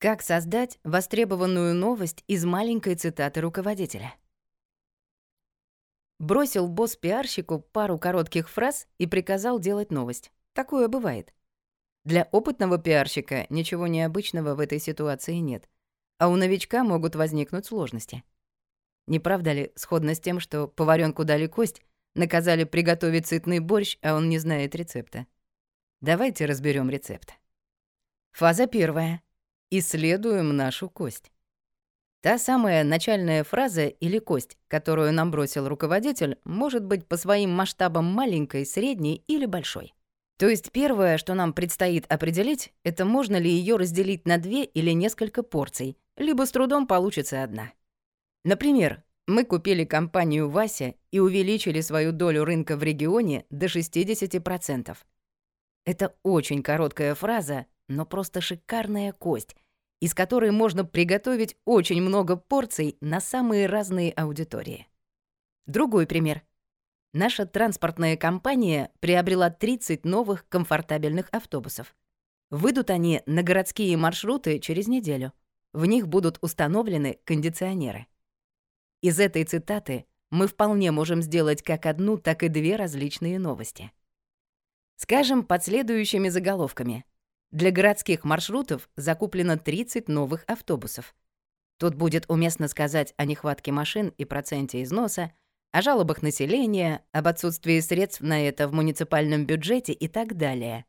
Как создать востребованную новость из маленькой цитаты руководителя? Бросил босс пиарщику пару коротких фраз и приказал делать новость. Такое бывает. Для опытного пиарщика ничего необычного в этой ситуации нет, а у новичка могут возникнуть сложности. Не правда ли, сходно с тем, что поваренку дали кость, наказали приготовить сытный борщ, а он не знает рецепта? Давайте разберем рецепт. Фаза первая — исследуем нашу кость. Та самая начальная фраза или кость, которую нам бросил руководитель, может быть по своим масштабам маленькой, средней или большой. То есть первое, что нам предстоит определить, это можно ли ее разделить на две или несколько порций, либо с трудом получится одна. Например, мы купили компанию «Вася» и увеличили свою долю рынка в регионе до 60%. Это очень короткая фраза, но просто шикарная кость, из которой можно приготовить очень много порций на самые разные аудитории. Другой пример. Наша транспортная компания приобрела 30 новых комфортабельных автобусов. Выйдут они на городские маршруты через неделю. В них будут установлены кондиционеры. Из этой цитаты мы вполне можем сделать как одну, так и две различные новости. Скажем, под следующими заголовками — для городских маршрутов закуплено 30 новых автобусов. Тут будет уместно сказать о нехватке машин и проценте износа, о жалобах населения, об отсутствии средств на это в муниципальном бюджете и так далее.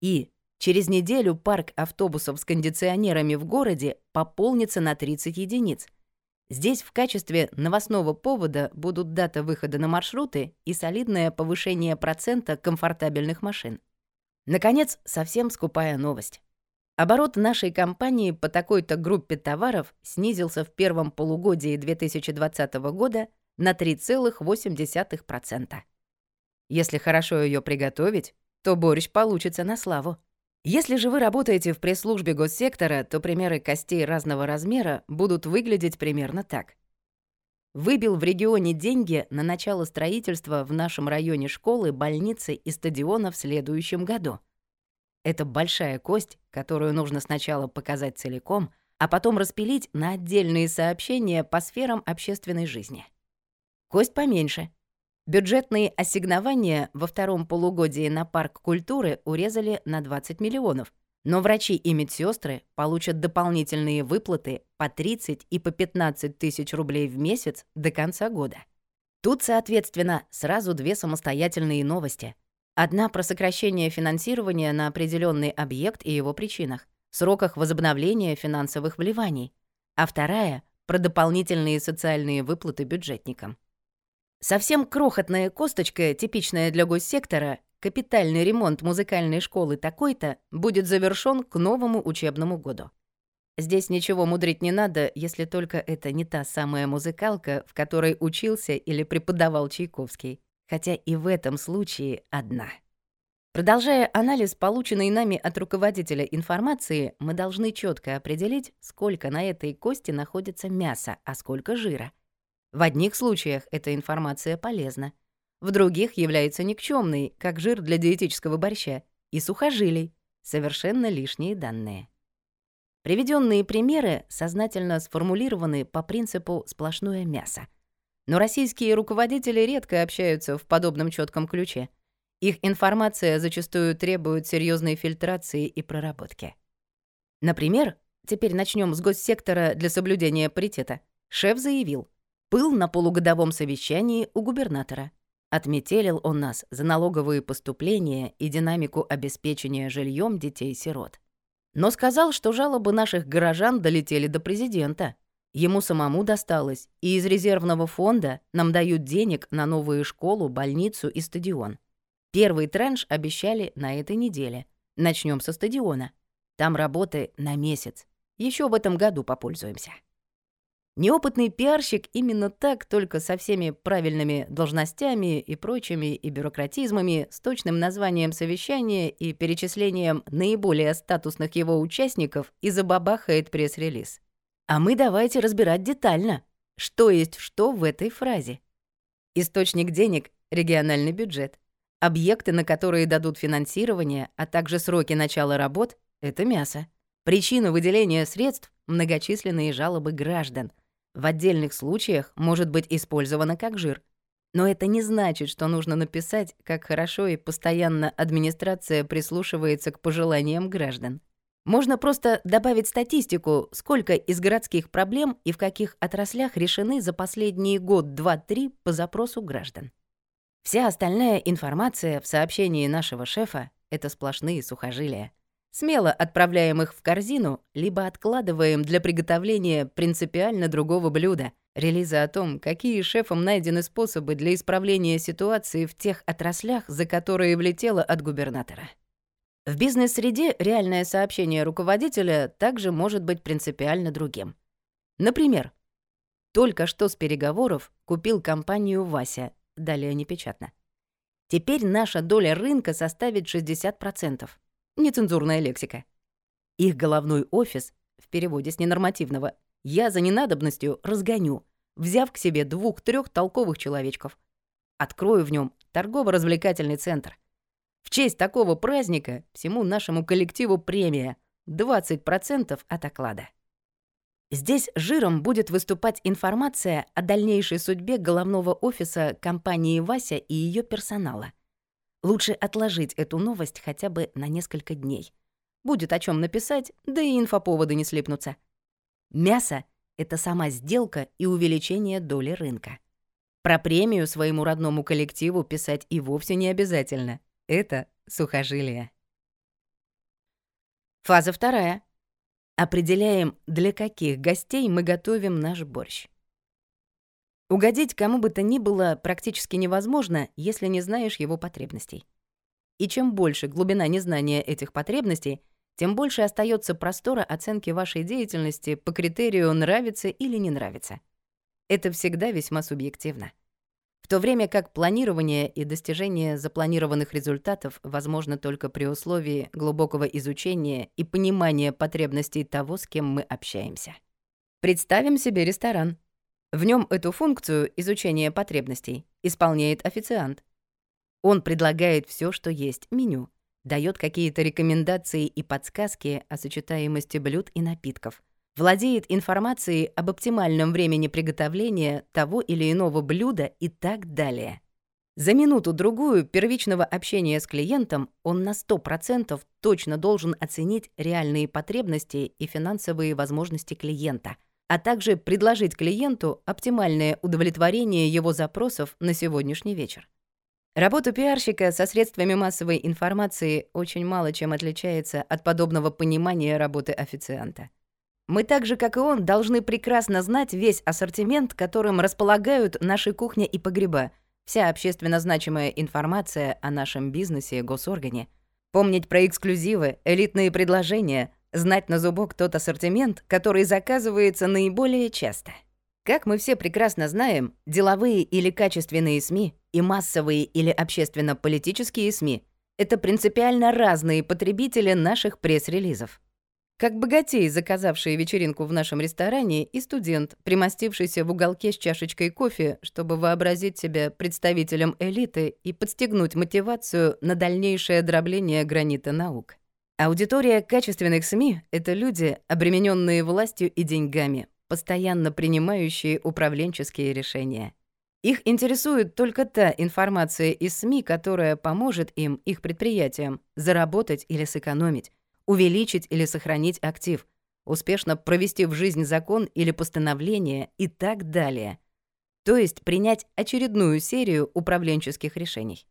И через неделю парк автобусов с кондиционерами в городе пополнится на 30 единиц. Здесь в качестве новостного повода будут дата выхода на маршруты и солидное повышение процента комфортабельных машин. Наконец, совсем скупая новость. Оборот нашей компании по такой-то группе товаров снизился в первом полугодии 2020 года на 3,8%. Если хорошо ее приготовить, то борщ получится на славу. Если же вы работаете в пресс-службе госсектора, то примеры костей разного размера будут выглядеть примерно так выбил в регионе деньги на начало строительства в нашем районе школы, больницы и стадиона в следующем году. Это большая кость, которую нужно сначала показать целиком, а потом распилить на отдельные сообщения по сферам общественной жизни. Кость поменьше. Бюджетные ассигнования во втором полугодии на парк культуры урезали на 20 миллионов — но врачи и медсестры получат дополнительные выплаты по 30 и по 15 тысяч рублей в месяц до конца года. Тут, соответственно, сразу две самостоятельные новости. Одна про сокращение финансирования на определенный объект и его причинах, сроках возобновления финансовых вливаний, а вторая — про дополнительные социальные выплаты бюджетникам. Совсем крохотная косточка, типичная для госсектора, капитальный ремонт музыкальной школы такой-то будет завершён к новому учебному году. Здесь ничего мудрить не надо, если только это не та самая музыкалка, в которой учился или преподавал Чайковский. Хотя и в этом случае одна. Продолжая анализ полученной нами от руководителя информации, мы должны четко определить, сколько на этой кости находится мяса, а сколько жира. В одних случаях эта информация полезна, в других является никчемной, как жир для диетического борща, и сухожилий, совершенно лишние данные. Приведенные примеры сознательно сформулированы по принципу «сплошное мясо». Но российские руководители редко общаются в подобном четком ключе. Их информация зачастую требует серьезной фильтрации и проработки. Например, теперь начнем с госсектора для соблюдения паритета. Шеф заявил, был на полугодовом совещании у губернатора — Отметелил он нас за налоговые поступления и динамику обеспечения жильем детей-сирот. Но сказал, что жалобы наших горожан долетели до президента. Ему самому досталось, и из резервного фонда нам дают денег на новую школу, больницу и стадион. Первый транш обещали на этой неделе. Начнем со стадиона. Там работы на месяц. Еще в этом году попользуемся. Неопытный пиарщик именно так, только со всеми правильными должностями и прочими и бюрократизмами, с точным названием совещания и перечислением наиболее статусных его участников и забабахает пресс-релиз. А мы давайте разбирать детально, что есть что в этой фразе. Источник денег — региональный бюджет. Объекты, на которые дадут финансирование, а также сроки начала работ — это мясо. Причина выделения средств — многочисленные жалобы граждан. В отдельных случаях может быть использовано как жир. Но это не значит, что нужно написать, как хорошо и постоянно администрация прислушивается к пожеланиям граждан. Можно просто добавить статистику, сколько из городских проблем и в каких отраслях решены за последние год, два, три по запросу граждан. Вся остальная информация в сообщении нашего шефа — это сплошные сухожилия. Смело отправляем их в корзину, либо откладываем для приготовления принципиально другого блюда — релиза о том, какие шефом найдены способы для исправления ситуации в тех отраслях, за которые влетело от губернатора. В бизнес-среде реальное сообщение руководителя также может быть принципиально другим. Например, только что с переговоров купил компанию Вася, далее непечатно. Теперь наша доля рынка составит 60%. Нецензурная лексика. Их головной офис, в переводе с ненормативного, я за ненадобностью разгоню, взяв к себе двух-трех толковых человечков. Открою в нем торгово-развлекательный центр. В честь такого праздника всему нашему коллективу премия 20% от оклада. Здесь жиром будет выступать информация о дальнейшей судьбе головного офиса компании «Вася» и ее персонала. Лучше отложить эту новость хотя бы на несколько дней. Будет о чем написать, да и инфоповоды не слипнутся. Мясо — это сама сделка и увеличение доли рынка. Про премию своему родному коллективу писать и вовсе не обязательно. Это сухожилие. Фаза вторая. Определяем, для каких гостей мы готовим наш борщ. Угодить кому бы то ни было практически невозможно, если не знаешь его потребностей. И чем больше глубина незнания этих потребностей, тем больше остается простора оценки вашей деятельности по критерию «нравится» или «не нравится». Это всегда весьма субъективно в то время как планирование и достижение запланированных результатов возможно только при условии глубокого изучения и понимания потребностей того, с кем мы общаемся. Представим себе ресторан. В нем эту функцию изучения потребностей исполняет официант. Он предлагает все, что есть, меню, дает какие-то рекомендации и подсказки о сочетаемости блюд и напитков — владеет информацией об оптимальном времени приготовления того или иного блюда и так далее. За минуту-другую первичного общения с клиентом он на 100% точно должен оценить реальные потребности и финансовые возможности клиента, а также предложить клиенту оптимальное удовлетворение его запросов на сегодняшний вечер. Работа пиарщика со средствами массовой информации очень мало чем отличается от подобного понимания работы официанта. Мы так же, как и он, должны прекрасно знать весь ассортимент, которым располагают наши кухня и погреба, вся общественно значимая информация о нашем бизнесе и госоргане. Помнить про эксклюзивы, элитные предложения, знать на зубок тот ассортимент, который заказывается наиболее часто. Как мы все прекрасно знаем, деловые или качественные СМИ и массовые или общественно-политические СМИ — это принципиально разные потребители наших пресс-релизов. Как богатей, заказавший вечеринку в нашем ресторане, и студент, примостившийся в уголке с чашечкой кофе, чтобы вообразить себя представителем элиты и подстегнуть мотивацию на дальнейшее дробление гранита наук. Аудитория качественных СМИ — это люди, обремененные властью и деньгами, постоянно принимающие управленческие решения. Их интересует только та информация из СМИ, которая поможет им, их предприятиям, заработать или сэкономить, увеличить или сохранить актив, успешно провести в жизнь закон или постановление и так далее. То есть принять очередную серию управленческих решений.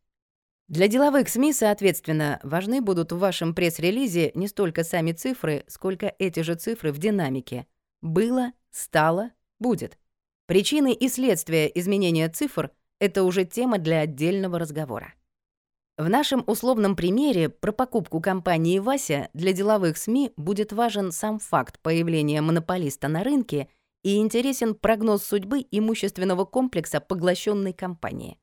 Для деловых СМИ, соответственно, важны будут в вашем пресс-релизе не столько сами цифры, сколько эти же цифры в динамике. Было, стало, будет. Причины и следствия изменения цифр — это уже тема для отдельного разговора. В нашем условном примере про покупку компании «Вася» для деловых СМИ будет важен сам факт появления монополиста на рынке и интересен прогноз судьбы имущественного комплекса поглощенной компании.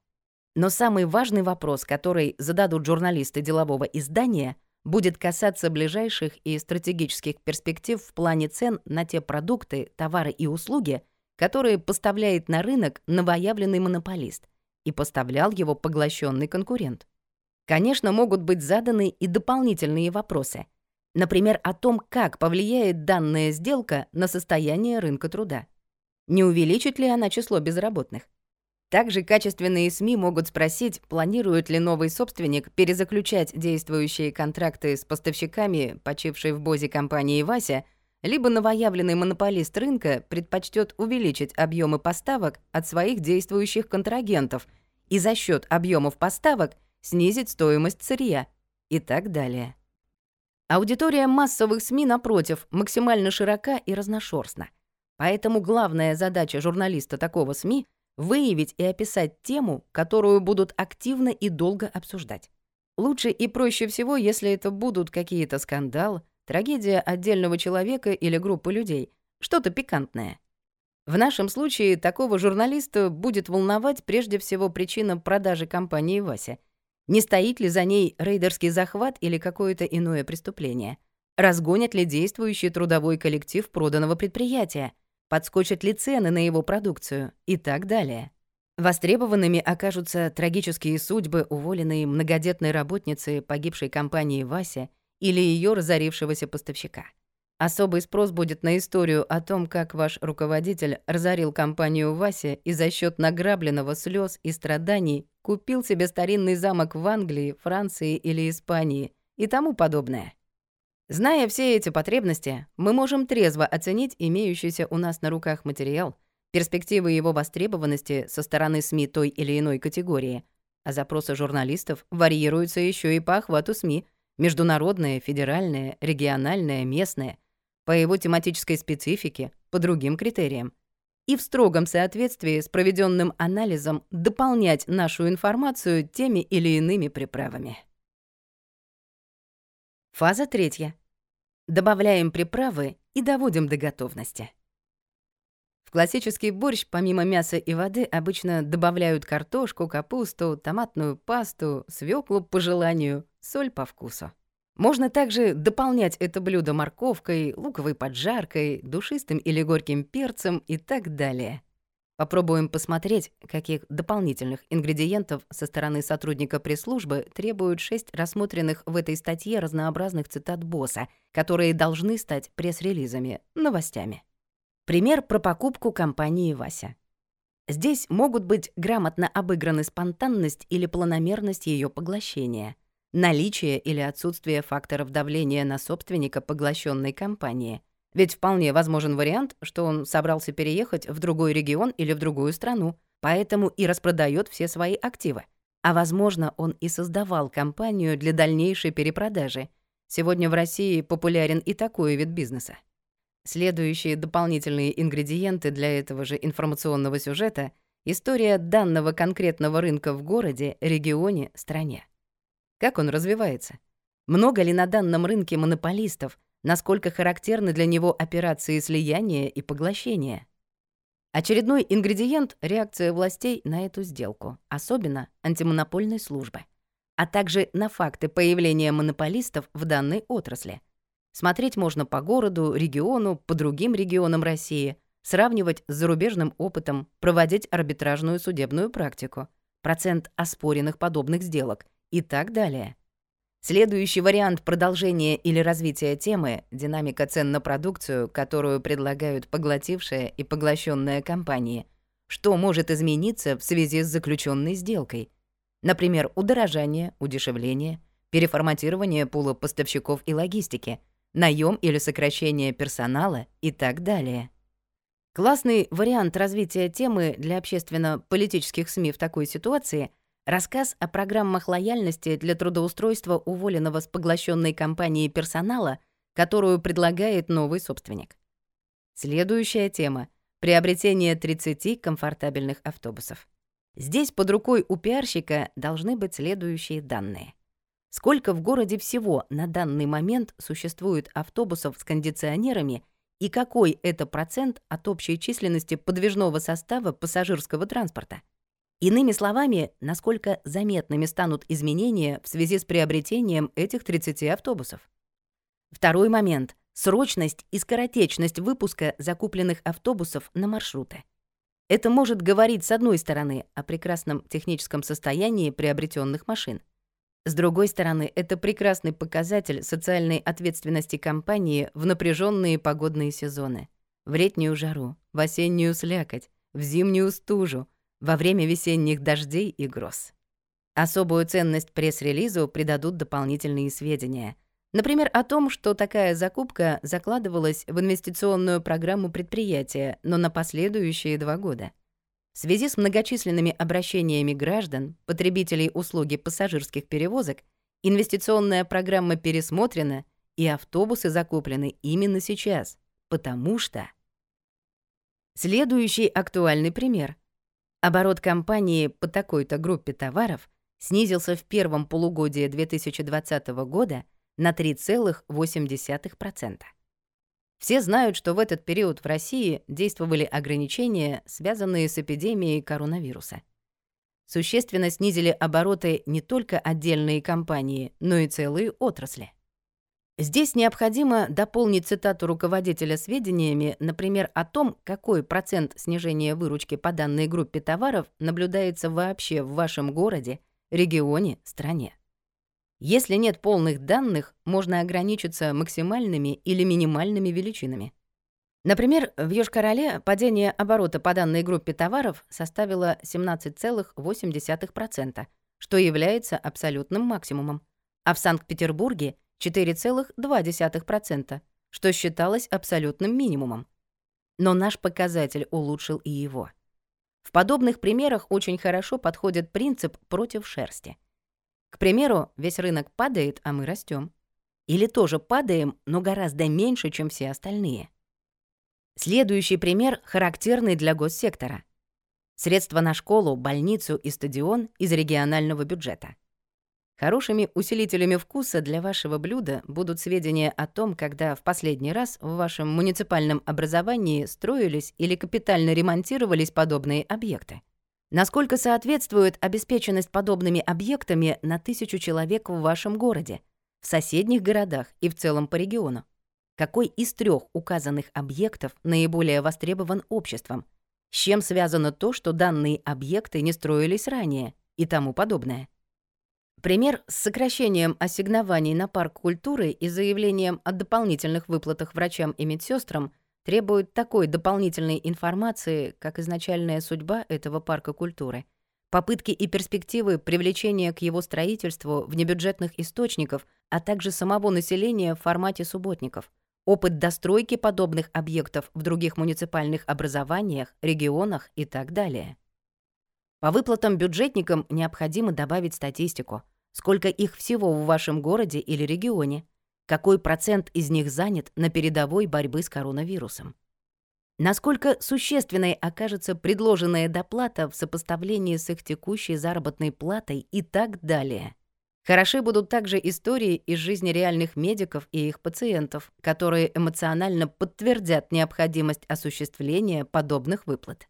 Но самый важный вопрос, который зададут журналисты делового издания, будет касаться ближайших и стратегических перспектив в плане цен на те продукты, товары и услуги, которые поставляет на рынок новоявленный монополист и поставлял его поглощенный конкурент. Конечно, могут быть заданы и дополнительные вопросы. Например, о том, как повлияет данная сделка на состояние рынка труда. Не увеличит ли она число безработных? Также качественные СМИ могут спросить, планирует ли новый собственник перезаключать действующие контракты с поставщиками, почившей в Бозе компании «Вася», либо новоявленный монополист рынка предпочтет увеличить объемы поставок от своих действующих контрагентов и за счет объемов поставок снизить стоимость сырья и так далее. Аудитория массовых СМИ, напротив, максимально широка и разношерстна. Поэтому главная задача журналиста такого СМИ — выявить и описать тему, которую будут активно и долго обсуждать. Лучше и проще всего, если это будут какие-то скандалы, трагедия отдельного человека или группы людей, что-то пикантное. В нашем случае такого журналиста будет волновать прежде всего причина продажи компании «Вася». Не стоит ли за ней рейдерский захват или какое-то иное преступление? Разгонят ли действующий трудовой коллектив проданного предприятия? Подскочат ли цены на его продукцию и так далее. Востребованными окажутся трагические судьбы уволенной многодетной работницы погибшей компании «Вася» или ее разорившегося поставщика. Особый спрос будет на историю о том, как ваш руководитель разорил компанию «Вася» и за счет награбленного слез и страданий купил себе старинный замок в Англии, Франции или Испании и тому подобное. Зная все эти потребности, мы можем трезво оценить имеющийся у нас на руках материал, перспективы его востребованности со стороны СМИ той или иной категории, а запросы журналистов варьируются еще и по охвату СМИ, международное, федеральное, региональное, местное, по его тематической специфике, по другим критериям. И в строгом соответствии с проведенным анализом дополнять нашу информацию теми или иными приправами. Фаза третья. Добавляем приправы и доводим до готовности. В классический борщ помимо мяса и воды обычно добавляют картошку, капусту, томатную пасту, свеклу по желанию, соль по вкусу. Можно также дополнять это блюдо морковкой, луковой поджаркой, душистым или горьким перцем и так далее. Попробуем посмотреть, каких дополнительных ингредиентов со стороны сотрудника пресс-службы требуют шесть рассмотренных в этой статье разнообразных цитат босса, которые должны стать пресс-релизами, новостями. Пример про покупку компании «Вася». Здесь могут быть грамотно обыграны спонтанность или планомерность ее поглощения, наличие или отсутствие факторов давления на собственника поглощенной компании — ведь вполне возможен вариант, что он собрался переехать в другой регион или в другую страну, поэтому и распродает все свои активы. А возможно, он и создавал компанию для дальнейшей перепродажи. Сегодня в России популярен и такой вид бизнеса. Следующие дополнительные ингредиенты для этого же информационного сюжета — история данного конкретного рынка в городе, регионе, стране. Как он развивается? Много ли на данном рынке монополистов — насколько характерны для него операции слияния и поглощения. Очередной ингредиент — реакция властей на эту сделку, особенно антимонопольной службы, а также на факты появления монополистов в данной отрасли. Смотреть можно по городу, региону, по другим регионам России, сравнивать с зарубежным опытом, проводить арбитражную судебную практику, процент оспоренных подобных сделок и так далее. Следующий вариант продолжения или развития темы — динамика цен на продукцию, которую предлагают поглотившая и поглощенная компании. Что может измениться в связи с заключенной сделкой? Например, удорожание, удешевление, переформатирование пула поставщиков и логистики, наем или сокращение персонала и так далее. Классный вариант развития темы для общественно-политических СМИ в такой ситуации — Рассказ о программах лояльности для трудоустройства уволенного с поглощенной компанией персонала, которую предлагает новый собственник. Следующая тема — приобретение 30 комфортабельных автобусов. Здесь под рукой у пиарщика должны быть следующие данные. Сколько в городе всего на данный момент существует автобусов с кондиционерами и какой это процент от общей численности подвижного состава пассажирского транспорта? Иными словами, насколько заметными станут изменения в связи с приобретением этих 30 автобусов. Второй момент — срочность и скоротечность выпуска закупленных автобусов на маршруты. Это может говорить, с одной стороны, о прекрасном техническом состоянии приобретенных машин. С другой стороны, это прекрасный показатель социальной ответственности компании в напряженные погодные сезоны. В летнюю жару, в осеннюю слякоть, в зимнюю стужу, во время весенних дождей и гроз. Особую ценность пресс-релизу придадут дополнительные сведения. Например, о том, что такая закупка закладывалась в инвестиционную программу предприятия, но на последующие два года. В связи с многочисленными обращениями граждан, потребителей услуги пассажирских перевозок, инвестиционная программа пересмотрена, и автобусы закуплены именно сейчас, потому что... Следующий актуальный пример. Оборот компании по такой-то группе товаров снизился в первом полугодии 2020 года на 3,8%. Все знают, что в этот период в России действовали ограничения, связанные с эпидемией коронавируса. Существенно снизили обороты не только отдельные компании, но и целые отрасли. Здесь необходимо дополнить цитату руководителя сведениями, например, о том, какой процент снижения выручки по данной группе товаров наблюдается вообще в вашем городе регионе, стране. Если нет полных данных, можно ограничиться максимальными или минимальными величинами. Например, в Йошкар-Оле падение оборота по данной группе товаров составило 17,8%, что является абсолютным максимумом, а в Санкт-Петербурге — 4,2%, что считалось абсолютным минимумом. Но наш показатель улучшил и его — в подобных примерах очень хорошо подходит принцип против шерсти. К примеру, весь рынок падает, а мы растем. Или тоже падаем, но гораздо меньше, чем все остальные. Следующий пример характерный для госсектора. Средства на школу, больницу и стадион из регионального бюджета. Хорошими усилителями вкуса для вашего блюда будут сведения о том, когда в последний раз в вашем муниципальном образовании строились или капитально ремонтировались подобные объекты. Насколько соответствует обеспеченность подобными объектами на тысячу человек в вашем городе, в соседних городах и в целом по региону? Какой из трех указанных объектов наиболее востребован обществом? С чем связано то, что данные объекты не строились ранее и тому подобное? Пример с сокращением ассигнований на парк культуры и заявлением о дополнительных выплатах врачам и медсестрам требует такой дополнительной информации, как изначальная судьба этого парка культуры, попытки и перспективы привлечения к его строительству внебюджетных источников, а также самого населения в формате субботников, опыт достройки подобных объектов в других муниципальных образованиях, регионах и так далее. По выплатам бюджетникам необходимо добавить статистику. Сколько их всего в вашем городе или регионе? Какой процент из них занят на передовой борьбы с коронавирусом? Насколько существенной окажется предложенная доплата в сопоставлении с их текущей заработной платой и так далее? Хороши будут также истории из жизни реальных медиков и их пациентов, которые эмоционально подтвердят необходимость осуществления подобных выплат.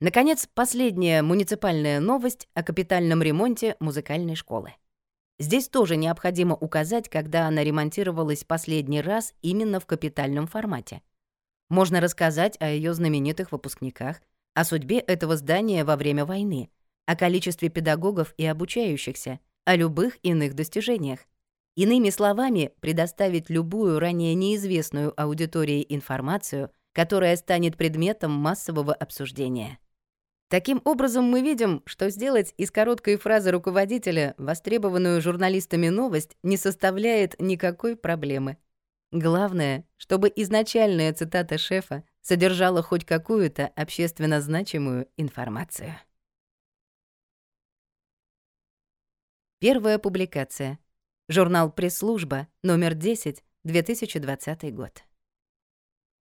Наконец, последняя муниципальная новость о капитальном ремонте музыкальной школы. Здесь тоже необходимо указать, когда она ремонтировалась последний раз именно в капитальном формате. Можно рассказать о ее знаменитых выпускниках, о судьбе этого здания во время войны, о количестве педагогов и обучающихся, о любых иных достижениях. Иными словами, предоставить любую ранее неизвестную аудитории информацию, которая станет предметом массового обсуждения. Таким образом, мы видим, что сделать из короткой фразы руководителя востребованную журналистами новость не составляет никакой проблемы. Главное, чтобы изначальная цитата шефа содержала хоть какую-то общественно значимую информацию. Первая публикация. Журнал «Пресс-служба», номер 10, 2020 год.